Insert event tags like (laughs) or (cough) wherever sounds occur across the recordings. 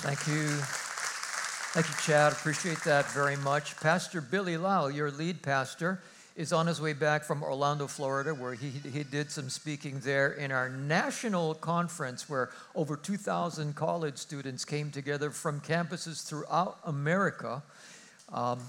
Thank you. Thank you, Chad. Appreciate that very much. Pastor Billy Lau, your lead pastor, is on his way back from Orlando, Florida, where he, he did some speaking there in our national conference where over 2,000 college students came together from campuses throughout America um,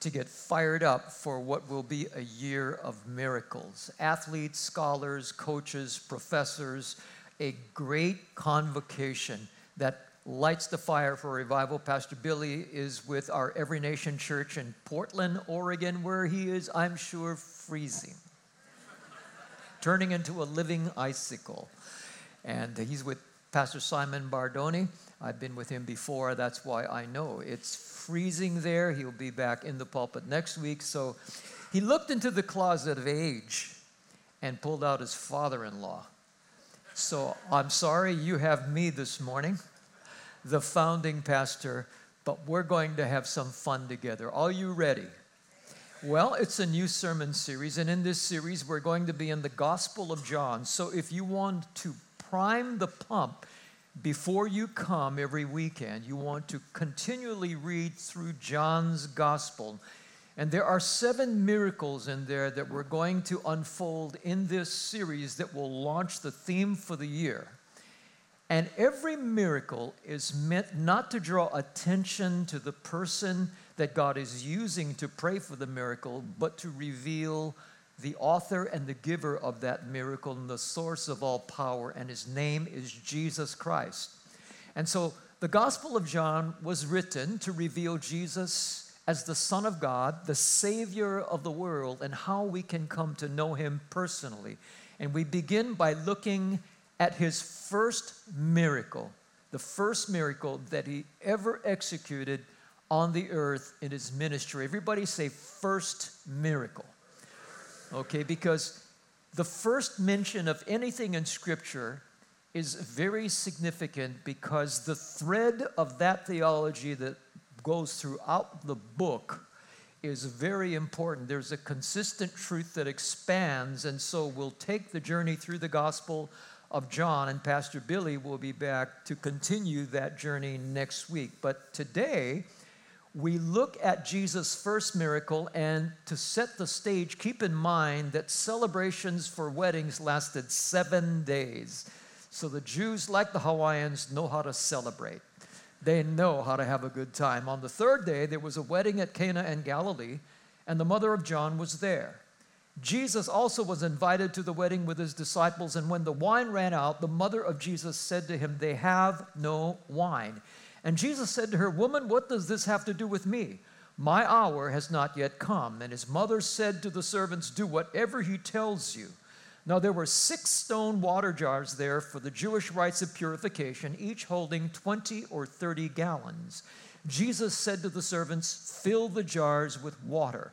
to get fired up for what will be a year of miracles. Athletes, scholars, coaches, professors, a great convocation that lights the fire for revival. Pastor Billy is with our Every Nation Church in Portland, Oregon, where he is, I'm sure, freezing, turning into a living icicle. And he's with Pastor Simon Bardoni. I've been with him before, that's why I know. It's freezing there. He'll be back in the pulpit next week. So he looked into the closet of age and pulled out his father in law. So I'm sorry you have me this morning the founding pastor, but we're going to have some fun together. Are you ready? Well, it's a new sermon series, and in this series, we're going to be in the Gospel of John. So if you want to prime the pump before you come every weekend, you want to continually read through John's Gospel. And there are seven miracles in there that we're going to unfold in this series that will launch the theme for the year. And every miracle is meant not to draw attention to the person that God is using to pray for the miracle, but to reveal the author and the giver of that miracle and the source of all power, and his name is Jesus Christ. And so the Gospel of John was written to reveal Jesus as the Son of God, the Savior of the world, and how we can come to know him personally. And we begin by looking at his first miracle, the first miracle that he ever executed on the earth in his ministry. Everybody say, first miracle. Okay, because the first mention of anything in Scripture is very significant because the thread of that theology that goes throughout the book is very important. There's a consistent truth that expands, and so we'll take the journey through the gospel of John, and Pastor Billy will be back to continue that journey next week. But today, we look at Jesus' first miracle, and to set the stage, keep in mind that celebrations for weddings lasted seven days. So the Jews, like the Hawaiians, know how to celebrate. They know how to have a good time. On the third day, there was a wedding at Cana in Galilee, and the mother of John was there. Jesus also was invited to the wedding with his disciples, and when the wine ran out, the mother of Jesus said to him, They have no wine. And Jesus said to her, Woman, what does this have to do with me? My hour has not yet come. And his mother said to the servants, Do whatever he tells you. Now there were six stone water jars there for the Jewish rites of purification, each holding 20 or 30 gallons. Jesus said to the servants, Fill the jars with water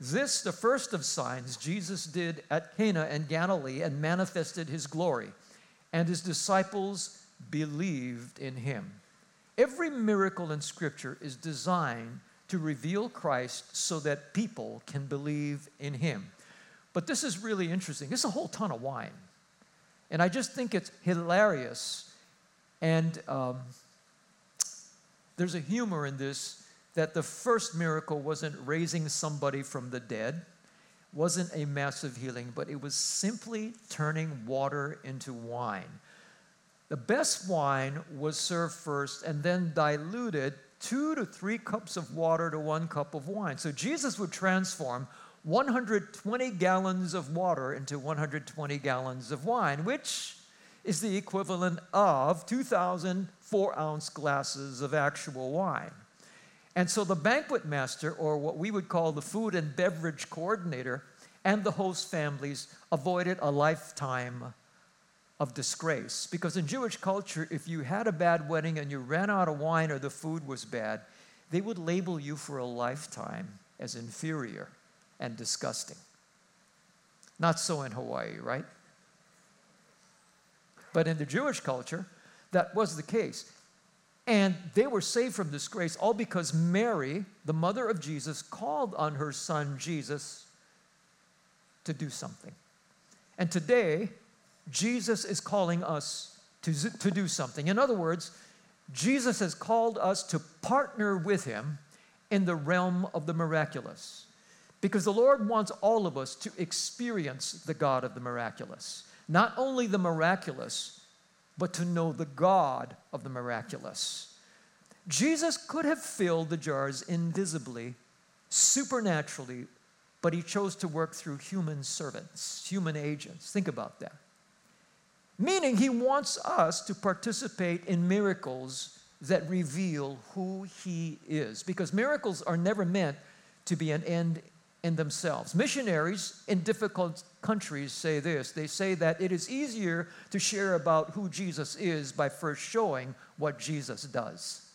This, the first of signs, Jesus did at Cana in Galilee and manifested his glory, and his disciples believed in him. Every miracle in Scripture is designed to reveal Christ so that people can believe in him. But this is really interesting. Is a whole ton of wine. And I just think it's hilarious. And um, there's a humor in this that the first miracle wasn't raising somebody from the dead, wasn't a massive healing, but it was simply turning water into wine. The best wine was served first and then diluted two to three cups of water to one cup of wine. So Jesus would transform 120 gallons of water into 120 gallons of wine, which is the equivalent of 2,000 four ounce glasses of actual wine. And so the banquet master, or what we would call the food and beverage coordinator, and the host families avoided a lifetime of disgrace. Because in Jewish culture, if you had a bad wedding and you ran out of wine or the food was bad, they would label you for a lifetime as inferior and disgusting. Not so in Hawaii, right? But in the Jewish culture, that was the case. And they were saved from disgrace all because Mary, the mother of Jesus, called on her son Jesus to do something. And today, Jesus is calling us to, to do something. In other words, Jesus has called us to partner with him in the realm of the miraculous. Because the Lord wants all of us to experience the God of the miraculous. Not only the miraculous, but to know the God of the miraculous. Jesus could have filled the jars invisibly, supernaturally, but he chose to work through human servants, human agents. Think about that. Meaning, he wants us to participate in miracles that reveal who he is. Because miracles are never meant to be an end in themselves. Missionaries in difficult countries say this they say that it is easier to share about who Jesus is by first showing what Jesus does.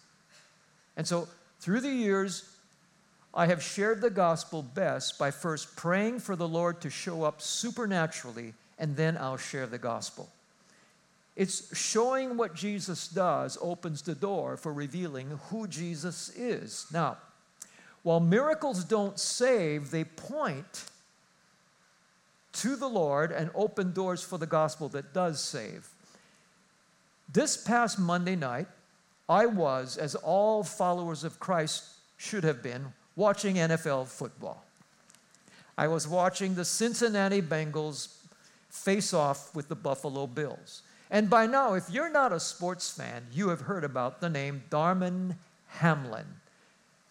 And so, through the years, I have shared the gospel best by first praying for the Lord to show up supernaturally, and then I'll share the gospel. It's showing what Jesus does opens the door for revealing who Jesus is. Now, while miracles don't save, they point to the Lord and open doors for the gospel that does save. This past Monday night, I was, as all followers of Christ should have been, watching NFL football. I was watching the Cincinnati Bengals face off with the Buffalo Bills. And by now, if you're not a sports fan, you have heard about the name Damar Hamlin,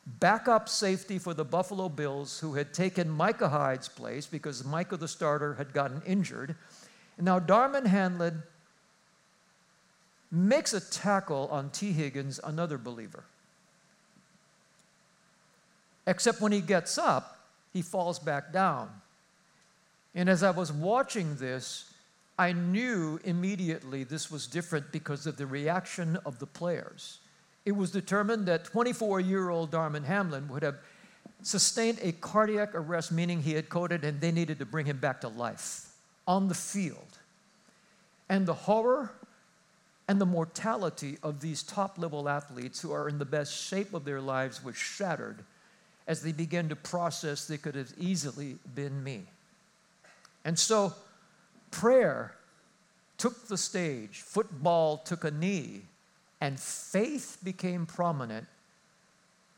backup safety for the Buffalo Bills, who had taken Micah Hyde's place because Micah, the starter, had gotten injured. Now Damar Hamlin makes a tackle on Tee Higgins, another believer. Except when he gets up, he falls back down. And as I was watching this, I knew immediately this was different because of the reaction of the players. It was determined that 24 year old Damar Hamlin would have sustained a cardiac arrest, meaning he had coded and they needed to bring him back to life on the field. And the horror and the mortality of these top level athletes who are in the best shape of their lives was shattered as they began to process they could have easily been me. And so prayer took the stage, football took a knee, and faith became prominent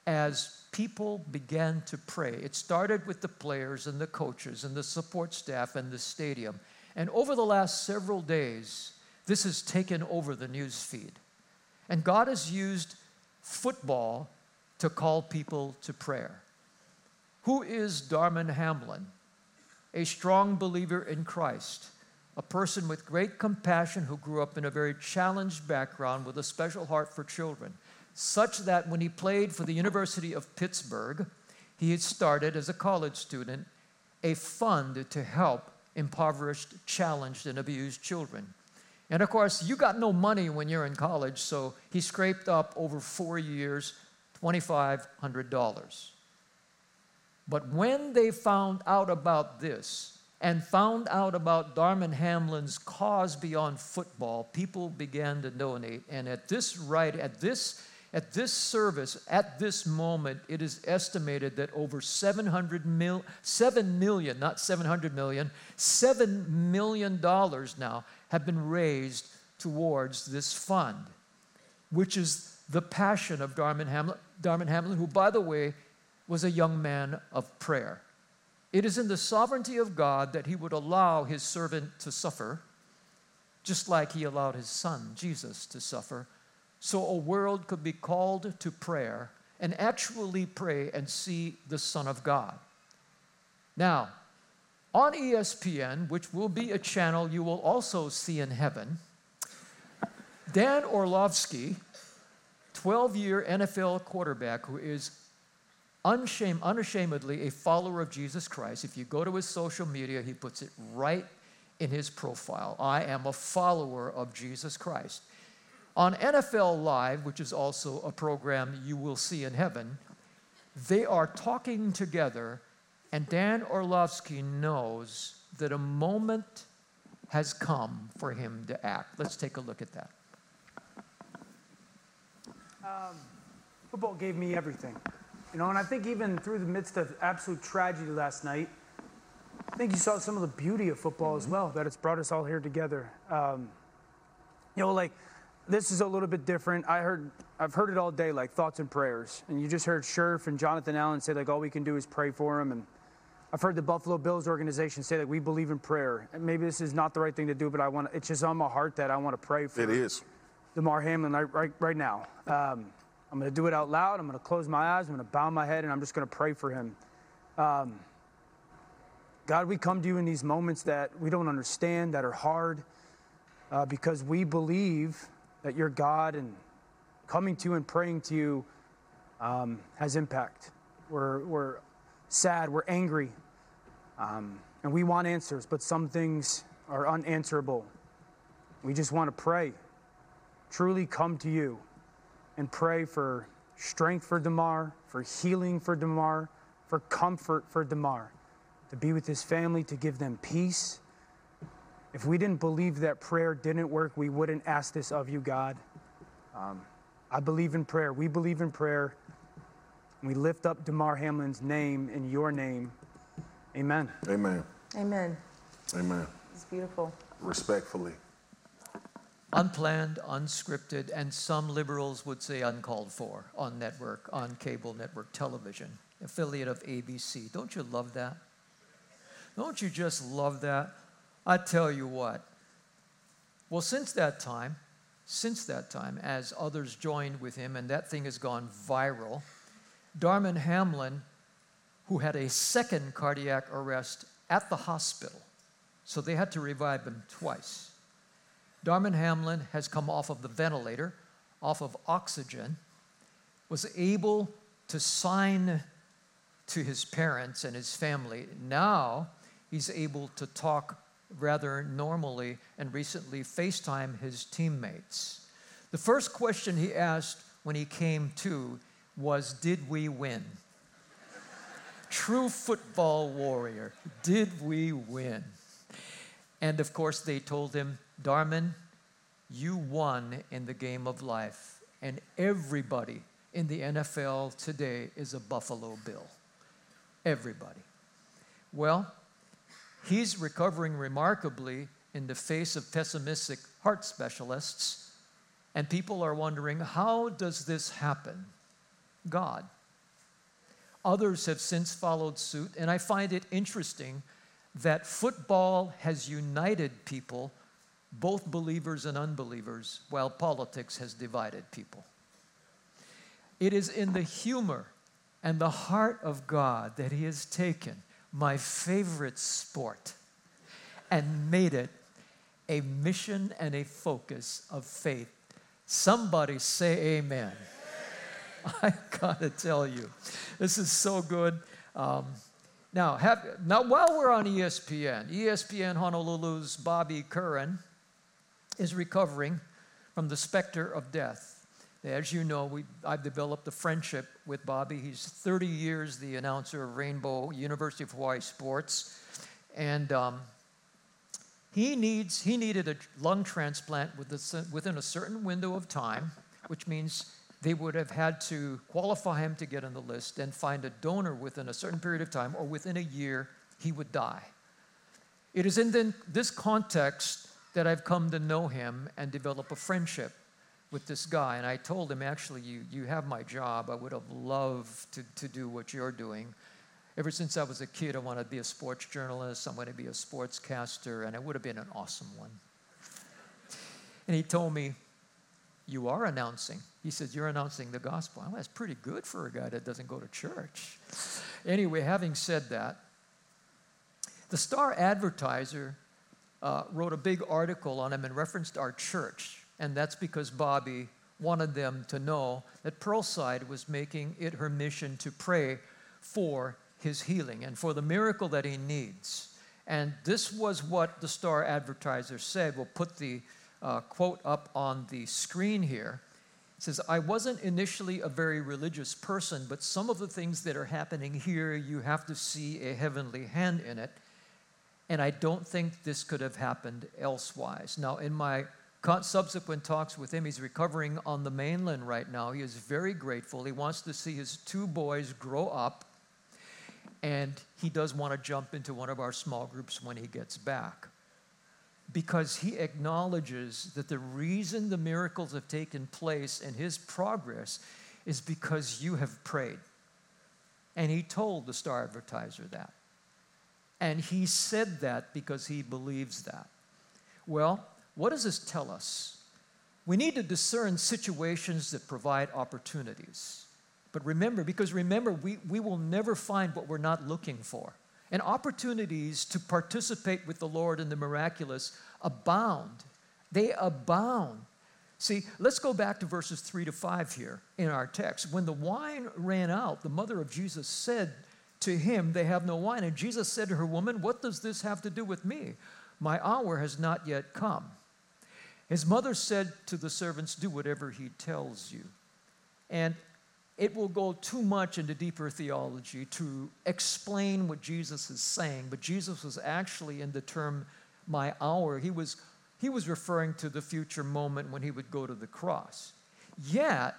as people began to pray. It started with the players and the coaches and the support staff and the stadium. And over the last several days, this has taken over the news feed. And God has used football to call people to prayer. Who is Damar Hamlin? A strong believer in Christ a person with great compassion who grew up in a very challenged background with a special heart for children, such that when he played for the University of Pittsburgh, he had started as a college student a fund to help impoverished, challenged, and abused children. And of course, you got no money when you're in college, so he scraped up over four years $2,500. But when they found out about this, and found out about Damar Hamlin's cause beyond football, people began to donate. And at this right, at this at this service, at this moment, it is estimated that over 700 mil, 7 million, not 700 million, 7 million dollars now have been raised towards this fund, which is the passion of Damar Hamlin, Damar Hamlin, who, by the way, was a young man of prayer. It is in the sovereignty of God that He would allow His servant to suffer, just like He allowed His Son, Jesus, to suffer, so a world could be called to prayer and actually pray and see the Son of God. Now, on ESPN, which will be a channel you will also see in heaven, Dan Orlovsky, 12 year NFL quarterback who is unashamedly a follower of Jesus Christ. If you go to his social media, he puts it right in his profile. I am a follower of Jesus Christ. On NFL Live, which is also a program you will see in heaven, they are talking together, and Dan Orlovsky knows that a moment has come for him to act. Let's take a look at that. Um, football gave me everything. You know, and I think even through the midst of absolute tragedy last night, I think you saw some of the beauty of football mm-hmm. as well, that it's brought us all here together. Um, you know, like this is a little bit different. I heard, I've heard it all day, like thoughts and prayers. And you just heard Scherff and Jonathan Allen say, like, all we can do is pray for him. And I've heard the Buffalo Bills organization say that we believe in prayer. And maybe this is not the right thing to do, but I want it's just on my heart that I want to pray for. It is. Damar Hamlin right, right, right now. Um, I'm going to do it out loud. I'm going to close my eyes. I'm going to bow my head, and I'm just going to pray for him. Um, God, we come to you in these moments that we don't understand, that are hard, uh, because we believe that you're God, and coming to you and praying to you um, has impact. We're, we're sad, we're angry, um, and we want answers, but some things are unanswerable. We just want to pray truly come to you and pray for strength for Damar, for healing for Damar, for comfort for Damar, to be with his family, to give them peace. If we didn't believe that prayer didn't work, we wouldn't ask this of you, God. Um, I believe in prayer. We believe in prayer. We lift up Damar Hamlin's name in your name. Amen. Amen. Amen. Amen. It's beautiful. Respectfully unplanned, unscripted, and some liberals would say uncalled for on network, on cable network television, affiliate of ABC. Don't you love that? Don't you just love that? I tell you what. Well, since that time, since that time, as others joined with him, and that thing has gone viral, Darman Hamlin, who had a second cardiac arrest at the hospital, so they had to revive him twice Darman Hamlin has come off of the ventilator, off of oxygen, was able to sign to his parents and his family. Now he's able to talk rather normally and recently FaceTime his teammates. The first question he asked when he came to was, Did we win? True football warrior, did we win? And of course, they told him, Darman, you won in the game of life. And everybody in the NFL today is a Buffalo Bill. Everybody. Well, he's recovering remarkably in the face of pessimistic heart specialists. And people are wondering how does this happen? God. Others have since followed suit, and I find it interesting that football has united people, both believers and unbelievers, while politics has divided people. It is in the humor and the heart of God that He has taken my favorite sport and made it a mission and a focus of faith. Somebody say amen. (laughs) I gotta tell you, this is so good. Um, now, have, now, while we're on ESPN, ESPN Honolulu's Bobby Curran is recovering from the specter of death. As you know, we, I've developed a friendship with Bobby. He's 30 years the announcer of Rainbow University of Hawaii Sports, and um, he needs he needed a lung transplant within a certain window of time, which means they would have had to qualify him to get on the list and find a donor within a certain period of time, or within a year, he would die. It is in this context that I've come to know him and develop a friendship with this guy. And I told him, actually, you, you have my job. I would have loved to, to do what you're doing. Ever since I was a kid, I wanted to be a sports journalist. I wanted to be a sportscaster, and it would have been an awesome one. And he told me, You are announcing. He said, You're announcing the gospel. Well, that's pretty good for a guy that doesn't go to church. Anyway, having said that, the Star Advertiser uh, wrote a big article on him and referenced our church. And that's because Bobby wanted them to know that Pearlside was making it her mission to pray for his healing and for the miracle that he needs. And this was what the Star Advertiser said. We'll put the uh, quote up on the screen here. It says, I wasn't initially a very religious person, but some of the things that are happening here, you have to see a heavenly hand in it. And I don't think this could have happened elsewise. Now, in my subsequent talks with him, he's recovering on the mainland right now. He is very grateful. He wants to see his two boys grow up, and he does want to jump into one of our small groups when he gets back. Because he acknowledges that the reason the miracles have taken place and his progress is because you have prayed. And he told the star advertiser that. And he said that because he believes that. Well, what does this tell us? We need to discern situations that provide opportunities. But remember, because remember, we, we will never find what we're not looking for. And opportunities to participate with the Lord in the miraculous abound. They abound. See, let's go back to verses 3 to 5 here in our text. When the wine ran out, the mother of Jesus said to him, They have no wine. And Jesus said to her, Woman, what does this have to do with me? My hour has not yet come. His mother said to the servants, Do whatever he tells you. And it will go too much into deeper theology to explain what Jesus is saying, but Jesus was actually in the term my hour. He was, he was referring to the future moment when he would go to the cross. Yet,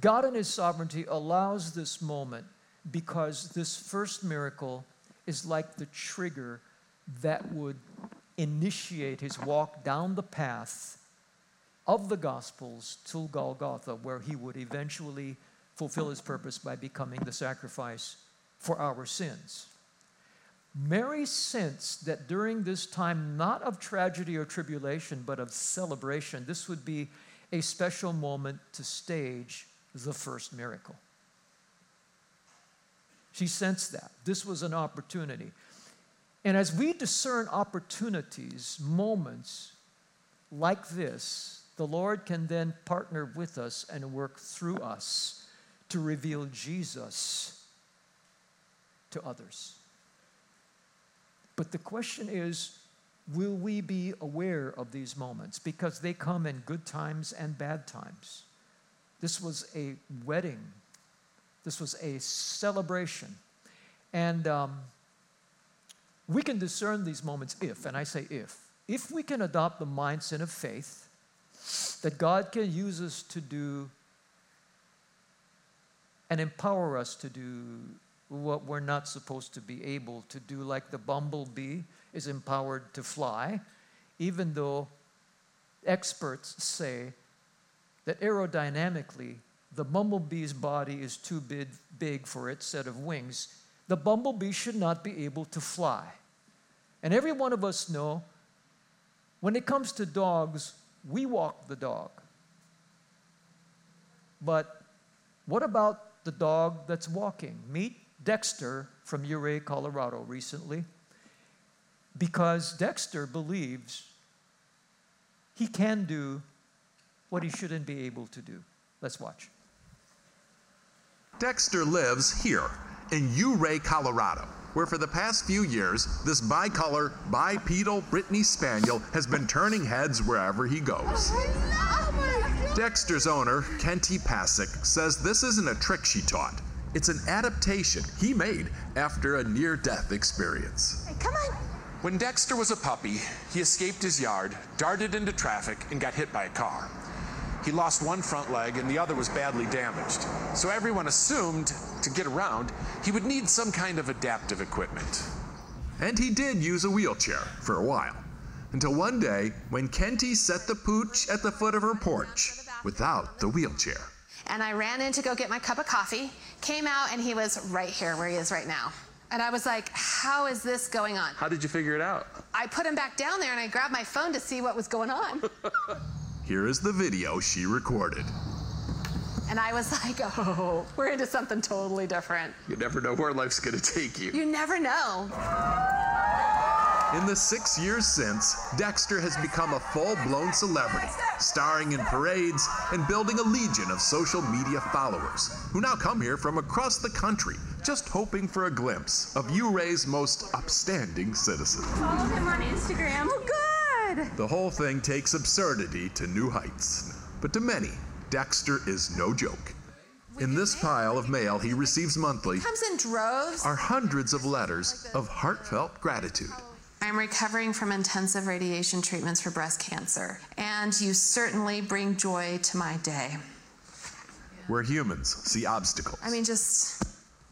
God in his sovereignty allows this moment because this first miracle is like the trigger that would initiate his walk down the path of the Gospels to Golgotha, where he would eventually fulfill his purpose by becoming the sacrifice for our sins. Mary sensed that during this time, not of tragedy or tribulation, but of celebration, this would be a special moment to stage the first miracle. She sensed that. This was an opportunity. And as we discern opportunities, moments like this, the Lord can then partner with us and work through us to reveal Jesus to others. But the question is will we be aware of these moments? Because they come in good times and bad times. This was a wedding, this was a celebration. And um, we can discern these moments if, and I say if, if we can adopt the mindset of faith that God can use us to do and empower us to do what we're not supposed to be able to do, like the bumblebee is empowered to fly, even though experts say that aerodynamically, the bumblebee's body is too big, big for its set of wings. The bumblebee should not be able to fly. And every one of us know when it comes to dogs, we walk the dog. But what about the dog that's walking? Meet Dexter from Ouray, Colorado recently. Because Dexter believes he can do what he shouldn't be able to do. Let's watch. Dexter lives here in Ouray, Colorado where for the past few years, this bicolor, bipedal Brittany Spaniel has been turning heads wherever he goes. Dexter's owner, Kentee Pasek, says this isn't a trick she taught. It's an adaptation he made after a near death experience. Hey, come on. When Dexter was a puppy, he escaped his yard, darted into traffic, and got hit by a car. He lost one front leg and the other was badly damaged. So everyone assumed to get around, he would need some kind of adaptive equipment. And he did use a wheelchair for a while. Until one day when Kentee set the pooch at the foot of her porch without the wheelchair. And I ran in to go get my cup of coffee, came out, and he was right here where he is right now. And I was like, how is this going on? How did you figure it out? I put him back down there and I grabbed my phone to see what was going on. (laughs) Here is the video she recorded. And I was (laughs) like, oh, we're into something totally different. You never know where life's going to take you. You never know. In the six years since, Dexter has become a full blown celebrity, starring in parades and building a legion of social media followers who now come here from across the country just hoping for a glimpse of Ouray's most upstanding citizen. Follow him on Instagram. Oh, good. The whole thing takes absurdity to new heights. But to many, Dexter is no joke. In this pile of mail he receives monthly Comes in droves. are hundreds of letters of heartfelt gratitude. I'm recovering from intensive radiation treatments for breast cancer, and you certainly bring joy to my day. Where humans see obstacles, I mean, just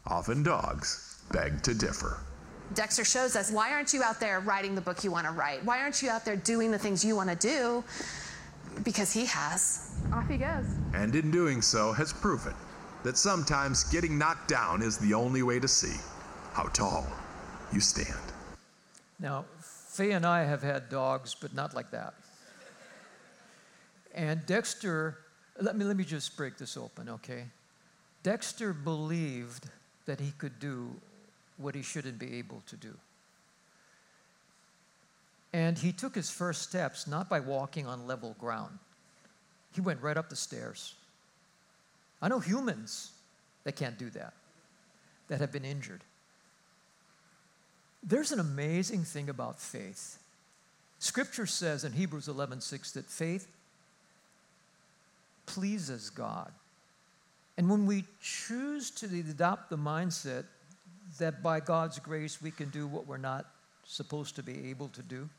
often dogs beg to differ. Dexter shows us why aren't you out there writing the book you want to write? Why aren't you out there doing the things you want to do? Because he has. Off he goes. And in doing so, has proven that sometimes getting knocked down is the only way to see how tall you stand. Now, Faye and I have had dogs, but not like that. And Dexter, let me, let me just break this open, okay? Dexter believed that he could do what he shouldn't be able to do. And he took his first steps not by walking on level ground, he went right up the stairs. I know humans that can't do that, that have been injured. There's an amazing thing about faith. Scripture says in Hebrews 11:6 that faith pleases God. And when we choose to adopt the mindset that by God's grace we can do what we're not supposed to be able to do,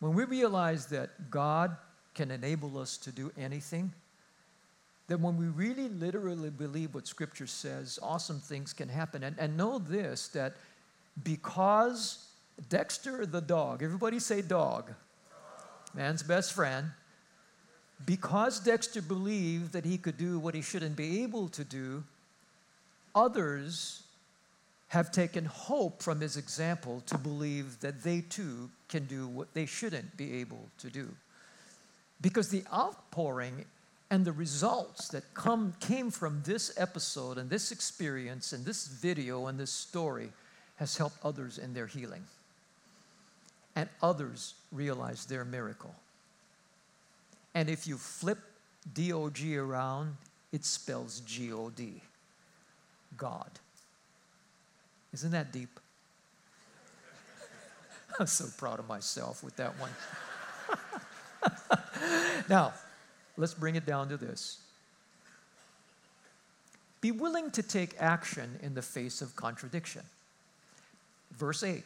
when we realize that God can enable us to do anything, that when we really literally believe what Scripture says, awesome things can happen. And, and know this that because Dexter the dog, everybody say dog, man's best friend, because Dexter believed that he could do what he shouldn't be able to do, others have taken hope from his example to believe that they too can do what they shouldn't be able to do. Because the outpouring and the results that come, came from this episode and this experience and this video and this story has helped others in their healing. And others realize their miracle. And if you flip DOG around, it spells G O D God. Isn't that deep? (laughs) I'm so proud of myself with that one. (laughs) now, let's bring it down to this. Be willing to take action in the face of contradiction. Verse 8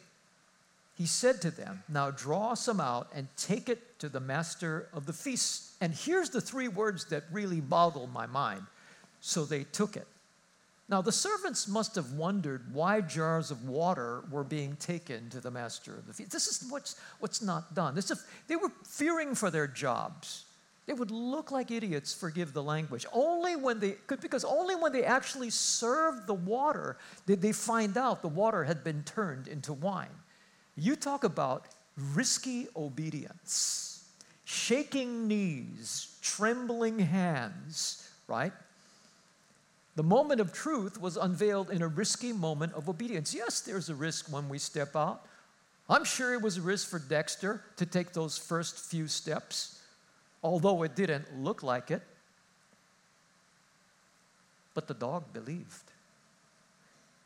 He said to them, Now draw some out and take it to the master of the feast. And here's the three words that really boggle my mind. So they took it. Now, the servants must have wondered why jars of water were being taken to the master of the feast. This is what's, what's not done. This is, they were fearing for their jobs. They would look like idiots, forgive the language. Only when they, because only when they actually served the water did they find out the water had been turned into wine. You talk about risky obedience, shaking knees, trembling hands, right? The moment of truth was unveiled in a risky moment of obedience. Yes, there's a risk when we step out. I'm sure it was a risk for Dexter to take those first few steps, although it didn't look like it. But the dog believed.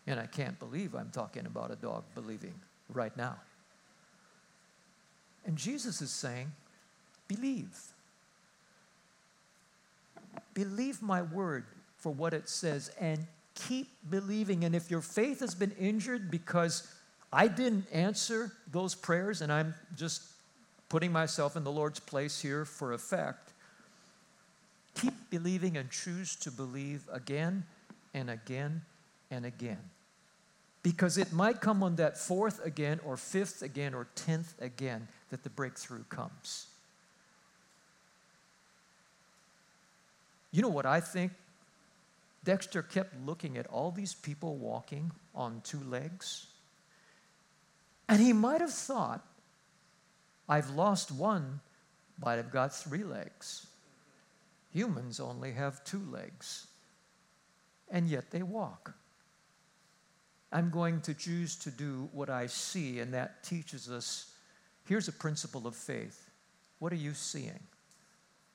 And I can't believe I'm talking about a dog believing right now. And Jesus is saying, believe. Believe my word for what it says and keep believing. And if your faith has been injured because I didn't answer those prayers and I'm just putting myself in the Lord's place here for effect, keep believing and choose to believe again and again and again. Because it might come on that fourth again, or fifth again, or tenth again that the breakthrough comes. You know what I think Dexter kept looking at all these people walking on two legs. And he might have thought, I've lost one, but I've got three legs. Humans only have two legs, and yet they walk. I'm going to choose to do what I see, and that teaches us here's a principle of faith. What are you seeing?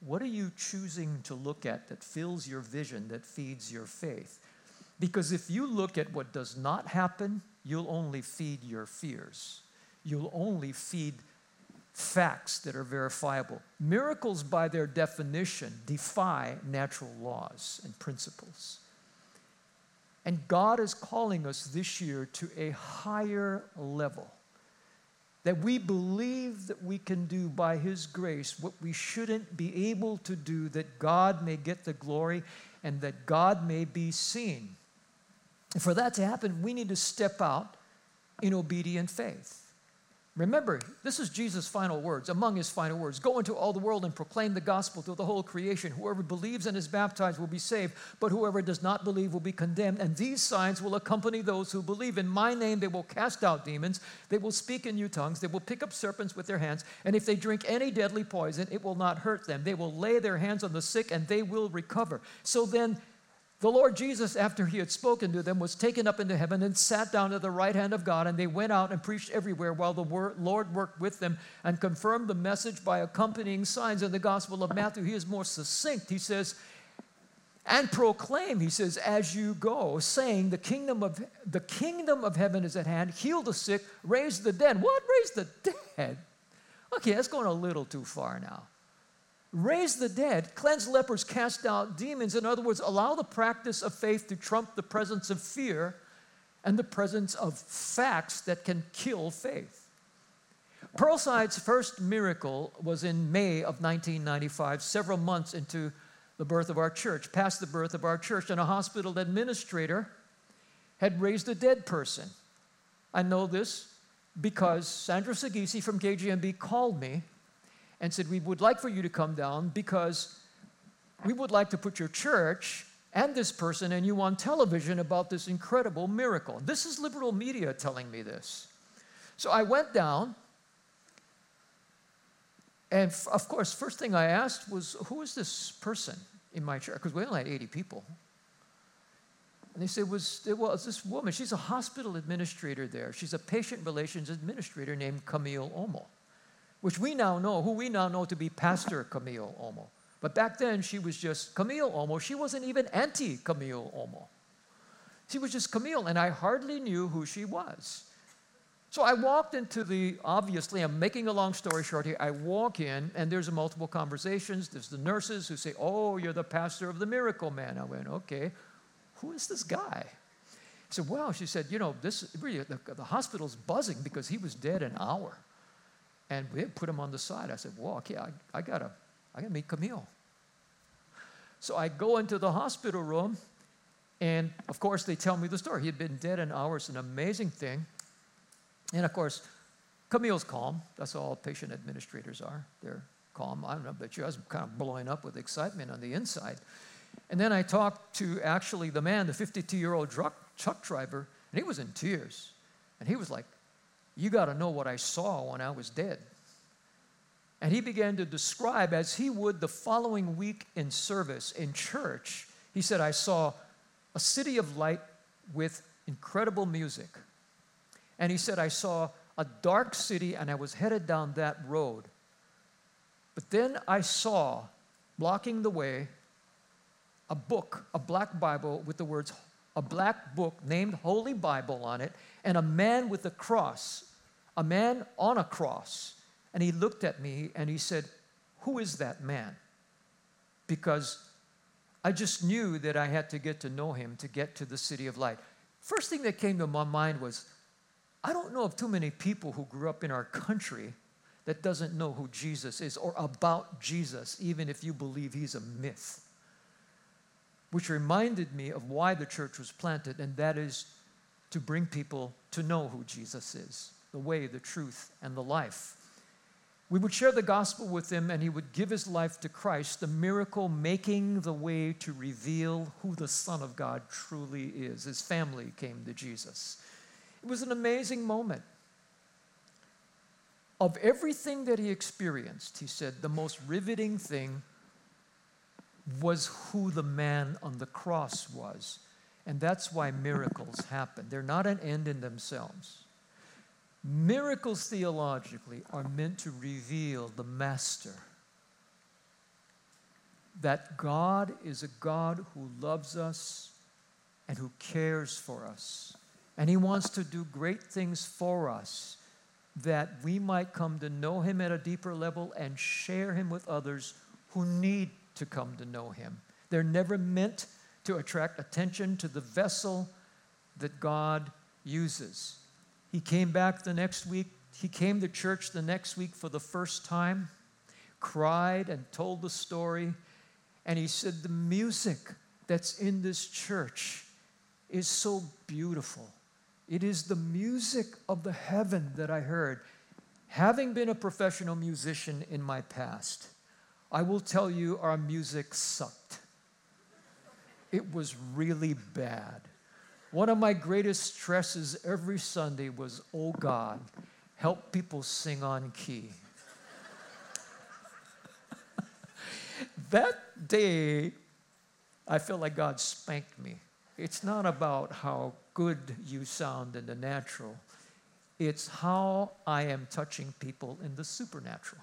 What are you choosing to look at that fills your vision, that feeds your faith? Because if you look at what does not happen, you'll only feed your fears. You'll only feed facts that are verifiable. Miracles, by their definition, defy natural laws and principles. And God is calling us this year to a higher level. That we believe that we can do by His grace what we shouldn't be able to do, that God may get the glory and that God may be seen. And for that to happen, we need to step out in obedient faith. Remember, this is Jesus' final words, among his final words Go into all the world and proclaim the gospel to the whole creation. Whoever believes and is baptized will be saved, but whoever does not believe will be condemned. And these signs will accompany those who believe. In my name, they will cast out demons, they will speak in new tongues, they will pick up serpents with their hands, and if they drink any deadly poison, it will not hurt them. They will lay their hands on the sick, and they will recover. So then, the Lord Jesus, after he had spoken to them, was taken up into heaven and sat down at the right hand of God. And they went out and preached everywhere while the Lord worked with them and confirmed the message by accompanying signs. In the Gospel of Matthew, he is more succinct. He says, and proclaim, he says, as you go, saying, the kingdom of the kingdom of heaven is at hand. Heal the sick, raise the dead. What? Raise the dead? Okay, that's going a little too far now raise the dead, cleanse lepers, cast out demons. In other words, allow the practice of faith to trump the presence of fear and the presence of facts that can kill faith. Pearlside's first miracle was in May of 1995, several months into the birth of our church, past the birth of our church, and a hospital administrator had raised a dead person. I know this because Sandra Sagisi from KGMB called me and said, We would like for you to come down because we would like to put your church and this person and you on television about this incredible miracle. This is liberal media telling me this. So I went down, and of course, first thing I asked was, Who is this person in my church? Because we only had 80 people. And they said, was, was this woman. She's a hospital administrator there. She's a patient relations administrator named Camille Omo which we now know, who we now know to be Pastor Camille Omo. But back then, she was just Camille Omo. She wasn't even anti Camille Omo. She was just Camille, and I hardly knew who she was. So I walked into the, obviously, I'm making a long story short here. I walk in, and there's multiple conversations. There's the nurses who say, Oh, you're the pastor of the Miracle Man. I went, Okay, who is this guy? I said, Well, she said, You know, this really, the, the hospital's buzzing because he was dead an hour. And we put him on the side. I said, well, okay, I, I gotta, I gotta meet Camille. So I go into the hospital room, and of course they tell me the story. He had been dead an hour. It's an amazing thing. And of course, Camille's calm. That's all patient administrators are. They're calm. I don't know, but you, I was kind of blowing up with excitement on the inside. And then I talked to actually the man, the 52 year old truck, truck driver, and he was in tears. And he was like, you got to know what I saw when I was dead. And he began to describe, as he would the following week in service in church, he said, I saw a city of light with incredible music. And he said, I saw a dark city and I was headed down that road. But then I saw, blocking the way, a book, a black Bible with the words, a black book named Holy Bible on it, and a man with a cross a man on a cross. And he looked at me and he said, Who is that man? Because I just knew that I had to get to know him to get to the city of light. First thing that came to my mind was, I don't know of too many people who grew up in our country that doesn't know who Jesus is or about Jesus, even if you believe he's a myth. Which reminded me of why the church was planted, and that is to bring people to know who Jesus is the way, the truth, and the life. We would share the gospel with him, and he would give his life to Christ, the miracle making the way to reveal who the Son of God truly is. His family came to Jesus. It was an amazing moment. Of everything that he experienced, he said, the most riveting thing was who the man on the cross was. And that's why miracles happen. They're not an end in themselves. Miracles theologically are meant to reveal the master. That God is a God who loves us and who cares for us. And He wants to do great things for us that we might come to know Him at a deeper level and share Him with others who need to come to know Him. They're never meant to attract attention to the vessel that God uses. He came back the next week. He came to church the next week for the first time, cried and told the story. And he said, The music that's in this church is so beautiful. It is the music of the heaven that I heard. Having been a professional musician in my past, I will tell you our music sucked. It was really bad. One of my greatest stresses every Sunday was, oh God, help people sing on key. (laughs) that day, I felt like God spanked me. It's not about how good you sound in the natural, it's how I am touching people in the supernatural.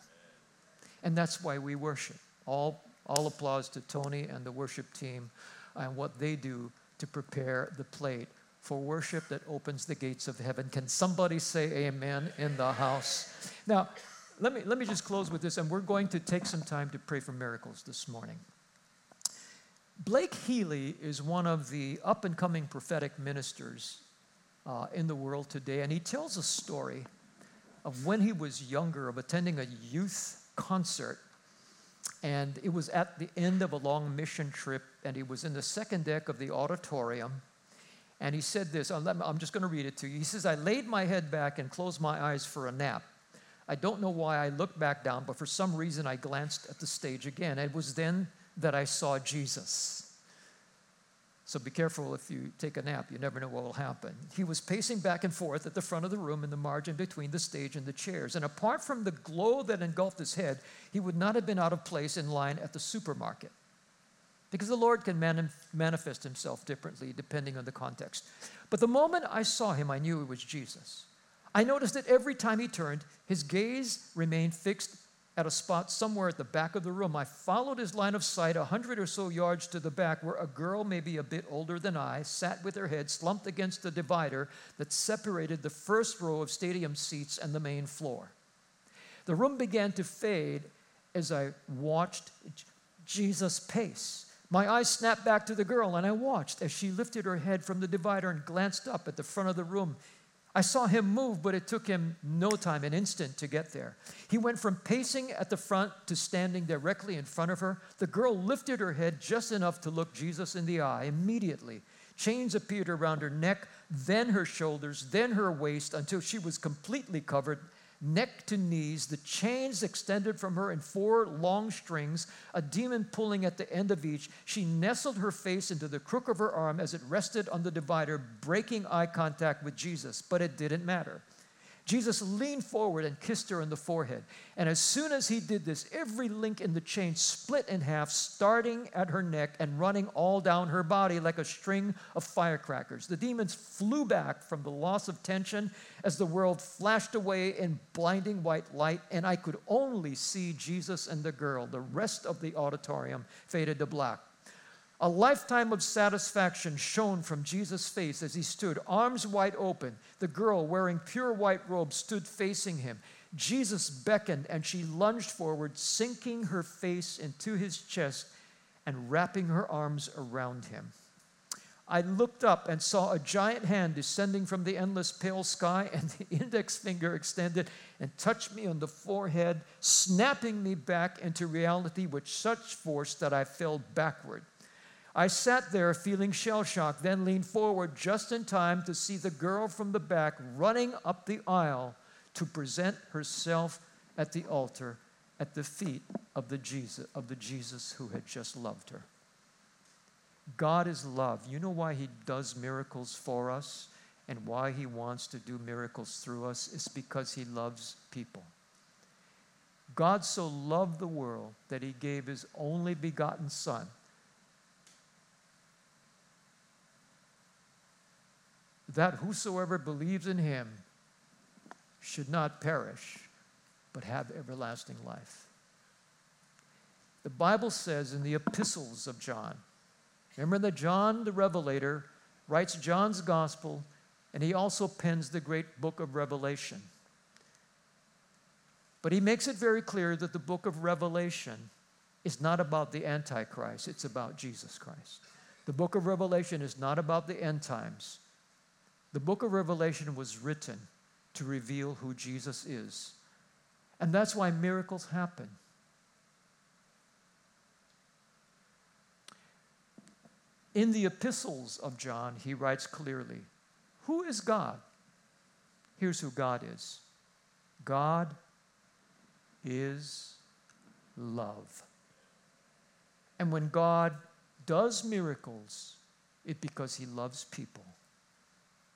And that's why we worship. All, all applause to Tony and the worship team and what they do to prepare the plate for worship that opens the gates of heaven. Can somebody say amen in the house? Now, let me, let me just close with this, and we're going to take some time to pray for miracles this morning. Blake Healy is one of the up and coming prophetic ministers uh, in the world today, and he tells a story of when he was younger, of attending a youth concert and it was at the end of a long mission trip, and he was in the second deck of the auditorium. And he said this uh, I'm just going to read it to you. He says, I laid my head back and closed my eyes for a nap. I don't know why I looked back down, but for some reason I glanced at the stage again. It was then that I saw Jesus. So be careful if you take a nap, you never know what will happen. He was pacing back and forth at the front of the room in the margin between the stage and the chairs. And apart from the glow that engulfed his head, he would not have been out of place in line at the supermarket. Because the Lord can manifest himself differently depending on the context. But the moment I saw him, I knew it was Jesus. I noticed that every time he turned, his gaze remained fixed at a spot somewhere at the back of the room. I followed his line of sight a hundred or so yards to the back, where a girl, maybe a bit older than I, sat with her head slumped against the divider that separated the first row of stadium seats and the main floor. The room began to fade as I watched Jesus pace. My eyes snapped back to the girl, and I watched as she lifted her head from the divider and glanced up at the front of the room I saw him move, but it took him no time, an instant, to get there. He went from pacing at the front to standing directly in front of her. The girl lifted her head just enough to look Jesus in the eye. Immediately, chains appeared around her neck, then her shoulders, then her waist, until she was completely covered neck to knees, the chains extended from her in four long strings, a demon pulling at the end of each. She nestled her face into the crook of her arm as it rested on the divider, breaking eye contact with Jesus, but it didn't matter. Jesus leaned forward and kissed her on the forehead. And as soon as he did this, every link in the chain split in half, starting at her neck and running all down her body like a string of firecrackers. The demons flew back from the loss of tension as the world flashed away in blinding white light, and I could only see Jesus and the girl. The rest of the auditorium faded to black. A lifetime of satisfaction shone from Jesus' face as he stood, arms wide open. The girl, wearing pure white robes, stood facing him. Jesus beckoned and she lunged forward, sinking her face into his chest and wrapping her arms around him. I looked up and saw a giant hand descending from the endless pale sky, (laughs) and the index finger extended and touched me on the forehead, snapping me back into reality with such force that I fell backward. I sat there feeling shell shocked, then leaned forward just in time to see the girl from the back running up the aisle to present herself at the altar at the feet of the Jesus, of the Jesus who had just loved her. God is love. You know why He does miracles for us and why He wants to do miracles through us? It's because He loves people. God so loved the world that He gave His only begotten Son that whosoever believes in him should not perish, but have everlasting life. The Bible says in the epistles of John, remember that John the Revelator writes John's gospel, and he also pens the great book of Revelation. But he makes it very clear that the book of Revelation is not about the Antichrist, it's about Jesus Christ. The book of Revelation is not about the end times. The book of Revelation was written to reveal who Jesus is. And that's why miracles happen. In the epistles of John, he writes clearly Who is God? Here's who God is God is love. And when God does miracles, it's because he loves people.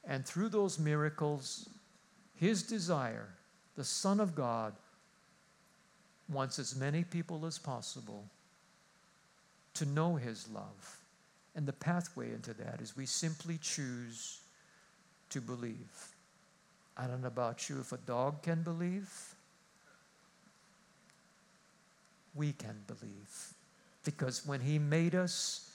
And through those miracles, his desire, the Son of God, wants as many people as possible to know his love. And the pathway into that is we simply choose to believe. I don't know about you, if a dog can believe, we can believe. Because when he made us,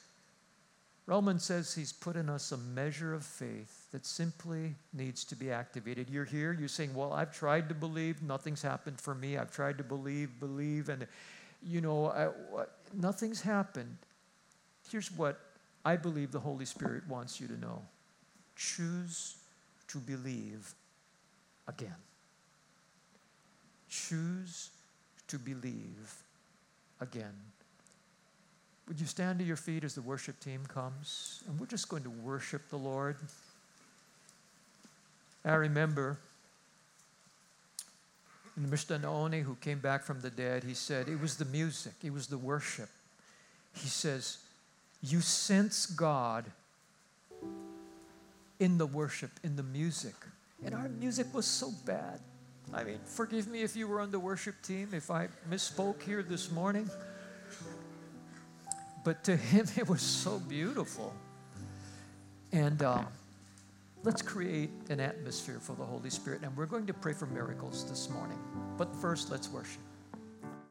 Romans says he's put in us a measure of faith that simply needs to be activated. You're here, you're saying, Well, I've tried to believe, nothing's happened for me. I've tried to believe, believe, and, you know, I, nothing's happened. Here's what I believe the Holy Spirit wants you to know choose to believe again. Choose to believe again. Would you stand to your feet as the worship team comes? And we're just going to worship the Lord. I remember Mr. Naoni, who came back from the dead, he said, It was the music, it was the worship. He says, You sense God in the worship, in the music. And our music was so bad. I mean, forgive me if you were on the worship team, if I misspoke here this morning. But to him, it was so beautiful. And um, let's create an atmosphere for the Holy Spirit. And we're going to pray for miracles this morning. But first, let's worship.